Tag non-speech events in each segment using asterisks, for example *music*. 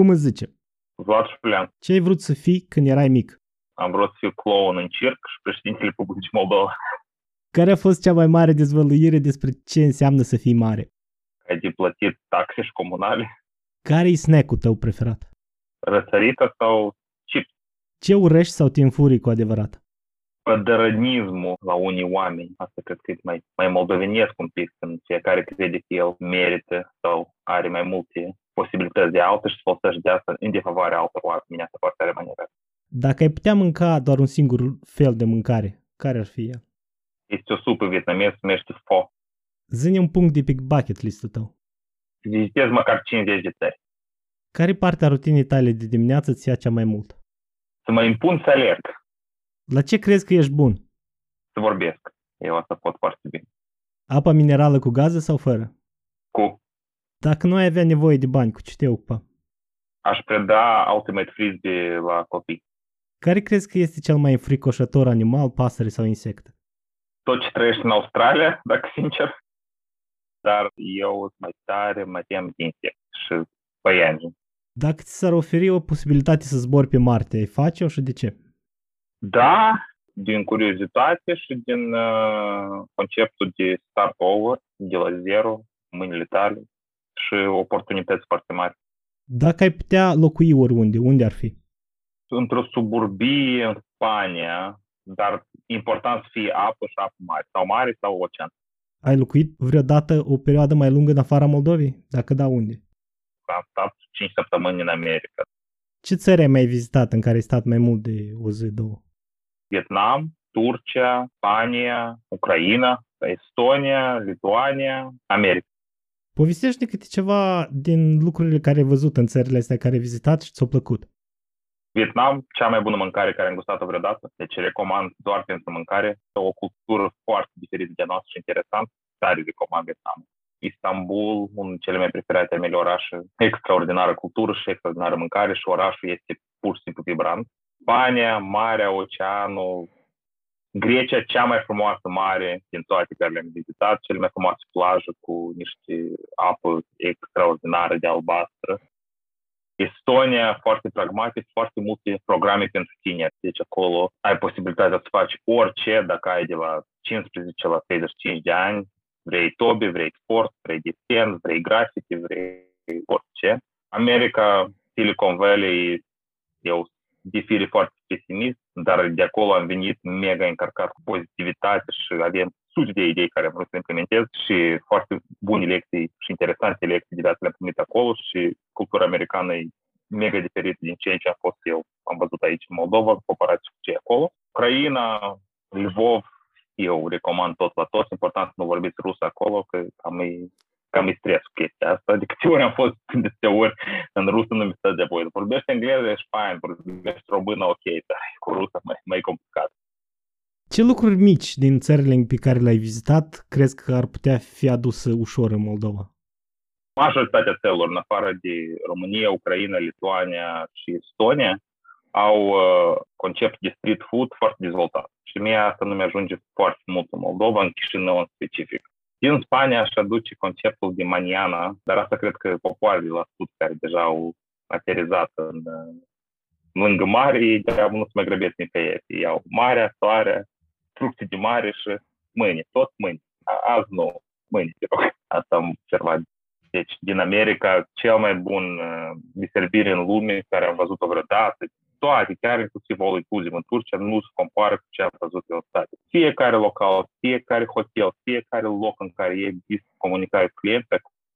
Cum îți zice? Vlad Șulean. Ce ai vrut să fii când erai mic? Am vrut să fiu clown în circ și președintele Republicii Moldova. Care a fost cea mai mare dezvăluire despre ce înseamnă să fii mare? Ai de plătit taxe și comunale. Care-i snack-ul tău preferat? Răsărită sau chips. Ce urăști sau te înfurii cu adevărat? Pădărănismul la unii oameni. Asta cred că e mai, mai moldovenesc un pic, când fiecare crede că el merită sau are mai multe posibilități de altă și să folosește de asta în defavoarea altor oameni. Asta foarte tare mă Dacă ai putea mânca doar un singur fel de mâncare, care ar fi el? Este o supă vietnameză, se numește pho. Zine un punct de pe bucket list-ul tău. Vizitez măcar 50 de țări. Care parte a rutinii tale de dimineață ți ia cea mai mult? Să mă impun să alerg, La ce crezi că ești bun? să vorbesc. Eu asta pot foarte bine. Apa minerală cu gaze sau fără? Cu Dacă nu ai avea nevoie de bani, cu ce te ocupa? aș preda Ultimate Frisbee la copii. Care crezi că este cel mai înfricoșător animal, pasăre sau insect? Tot ce trăiește în Australia, dacă sincer. Dar eu sunt mai tare mă tem de insecte și păianji. Dacă ți s-ar oferi o posibilitate să zbori pe Marte, ai face-o și de ce? Da, din curiozitate și din uh, conceptul de start over, de la zero, mâinile tale și oportunități foarte mari. Dacă ai putea locui oriunde, unde ar fi? Într-o suburbie în Spania, dar important să fie apă și apă mare, sau mare sau ocean. Ai locuit vreodată o perioadă mai lungă în afara Moldovei? Dacă da, unde? Am stat 5 săptămâni în America. Ce țări ai mai vizitat în care ai stat mai mult de o zi, două? Vietnam, Turcia, Spania, Ucraina, Estonia, Lituania, America. Povestește câte ceva din lucrurile care ai văzut în țările astea care ai vizitat și ți-au plăcut. Vietnam, cea mai bună mâncare care am gustat-o vreodată, deci recomand doar pentru mâncare. O cultură foarte diferită de a noastră și interesant, tare recomand Vietnam. Istanbul, unul dintre cele mai preferate ale mele orașe, extraordinară cultură și extraordinară mâncare și orașul este pur și simplu vibrant. Spania, marea, oceanul, Grecia, cea mai frumoasă mare din toate care le-am vizitat, cele mai frumoase plaje cu niște apă extraordinară de albastră. Estonia, foarte pragmatic, foarte multe programe pentru tineri. Deci acolo ai posibilitatea să faci orice dacă ai de la 15 la 35 de ani. Vrei tobe, vrei sport, vrei desen, vrei grafice, vrei orice. America, Silicon Valley, eu difiri foarte pesimist, dar de acolo am venit mega încărcat cu pozitivitate și avem sute de idei care am vrut să implementez și foarte bune lecții și interesante lecții de viață le-am primit acolo și cultura americană e mega diferită din ceea ce am fost eu. Am văzut aici în Moldova, comparație cu ce e acolo. Ucraina, Lvov, eu recomand tot la toți. Important să nu vorbiți rusă acolo, că cam e, cam e stres cu chestia asta. De câte ori am fost *laughs* de câte ori în rusă nu mi stă de voi. Vorbește engleză, ești fain, vorbești română, ok, dar cu rusă mai, mai complicat. Ce lucruri mici din țările pe care le-ai vizitat crezi că ar putea fi aduse ușor în Moldova? majoritatea țărilor, în afară de România, Ucraina, Lituania și Estonia, au uh, concept de street food foarte dezvoltat. Și mie asta nu mi-ajunge foarte mult în Moldova, în Chișinău în specific. Din Spania aș aduce conceptul de maniana, dar asta cred că popoarele de la sud care deja au aterizat în, uh, lângă mare, ei degeaba nu se mai grăbesc nicăieri. Ei iau marea, soarea, fructe de mare și mâine, tot mâine. A- Azi nu, mâine, te rog. Asta am observat deci, din America, cel mai bun uh, de servire în lume care am văzut-o vreodată, toate, chiar inclusiv all inclusive în Turcia, nu se compară cu ce am văzut eu în state. Fiecare local, fiecare hotel, fiecare loc în care există comunicare cu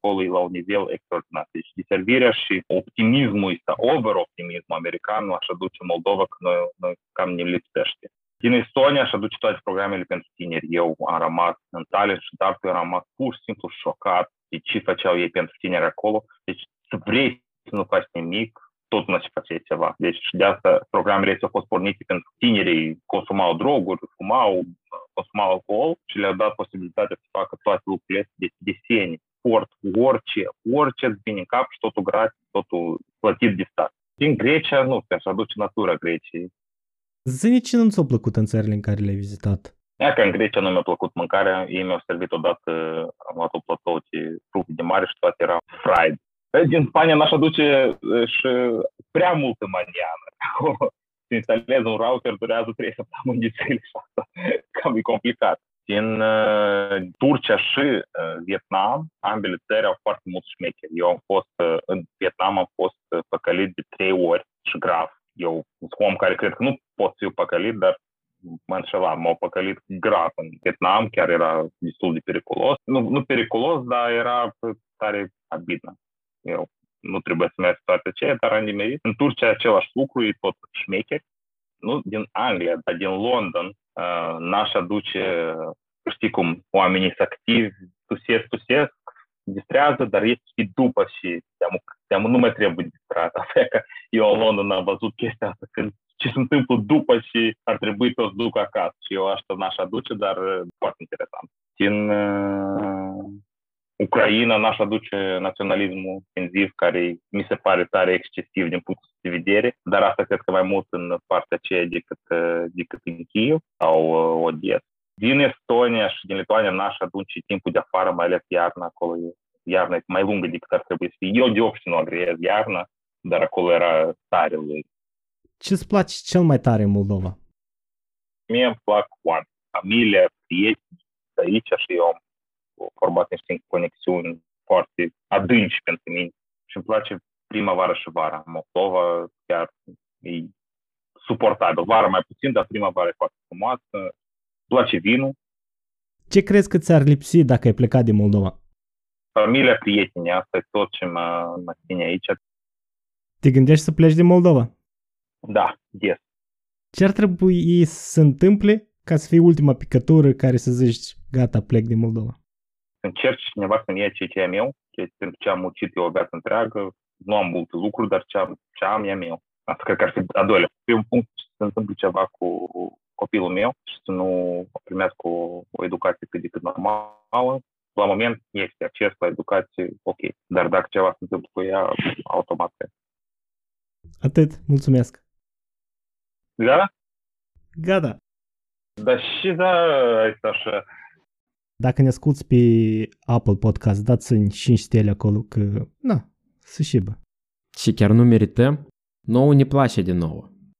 clienți, acolo e la un nivel extraordinar. Deci, de servirea și optimismul ăsta, over-optimismul american, aș aduce în Moldova, că noi, noi cam ne lipsește. Din Estonia aș aduce toate programele pentru tineri. Eu am rămas în Tallinn și dar eu am rămas pur și simplu șocat de ce făceau ei pentru tineri acolo. Deci să vrei să nu faci nimic, tot nu se face ceva. Deci și de asta programele astea au fost pornite pentru tinerii consumau droguri, fumau, consumau alcool și le-au dat posibilitatea să facă toate lucrurile astea de desene, sport, orice, orice îți vine în cap și totul gratis, totul plătit de stat. Din Grecia, nu, te aș aduce natura Greciei. Zine ce nu ți-a plăcut în țările în care le-ai vizitat? Ea că în Grecia nu mi-a plăcut mâncarea, ei mi-au servit odată, am luat o platou de fructe de mare și toate erau fried. Din Spania n-aș aduce și prea multă maniană. *laughs* Să instalezi un router durează 3 săptămâni de zile și asta cam e complicat. Din uh, Turcia și uh, Vietnam, ambele țări au foarte mulți șmecheri. Eu am fost uh, în Vietnam, am fost uh, păcălit de trei ori și grav. Eu sunt om care cred că nu pot fi păcălit, dar mă înșelam, m-au păcălit grav în Vietnam, chiar era destul de periculos. Nu, nu periculos, dar era tare abidnă. Eu nu trebuie să merg toate ce, dar am nimerit. În Turcia același lucru, e tot șmecheri. Nu din Anglia, dar din London, uh, n-aș aduce, știi cum, oamenii sunt activi, tusesc, tusesc, distrează, dar este și după și teamă, teamă nu mai trebuie distrat. Așa că eu în London am văzut chestia asta, când ce se întâmplă după și ar trebui toți duc acasă. Și eu asta n-aș aduce, dar uh, foarte interesant. Din uh, Ucraina n-aș aduce naționalismul ofensiv, care mi se pare tare excesiv din punctul de vedere, dar asta cred că mai mult în partea aceea decât, uh, decât în Kiev sau uh, Odessa. Din Estonia și din Lituania n-aș aduce timpul de afară, mai ales iarna, acolo iarna e mai lungă decât ar trebui să fie. Eu de obicei nu agreez iarna, dar acolo era tare lui. Ce-ți place cel mai tare în Moldova? Mie îmi plac oameni, familia, prieteni, aici și eu am format niște conexiuni foarte adânci pentru mine și îmi place primăvară și vara. Moldova chiar e suportabil. Vara mai puțin, dar primăvară e foarte frumoasă. Îmi place vinul. Ce crezi că ți-ar lipsi dacă ai plecat din Moldova? Familia, prietenii, asta e tot ce mă, mă ține aici. Te gândești să pleci din Moldova? Da, yes. Ce ar trebui să se întâmple ca să fie ultima picătură care să zici, gata, plec din Moldova? Încerci cineva să-mi ia ceea ce e meu, pentru ce am muncit eu o viață întreagă, nu am multe lucruri, dar ce am, ce am e meu. Asta cred că ar fi a doilea. Pe un punct să se întâmple ceva cu copilul meu și să nu primească o, o educație cât de cât normală. La moment este acces la educație, ok. Dar dacă ceva se întâmplă cu ea, automat. Atât. Mulțumesc. Gata? Gata. Da și da, este așa dacă ne asculti pe Apple Podcast, dați-mi 5 stele acolo că, na, să șibă. Și chiar nu merităm? Nouă ne place de nouă.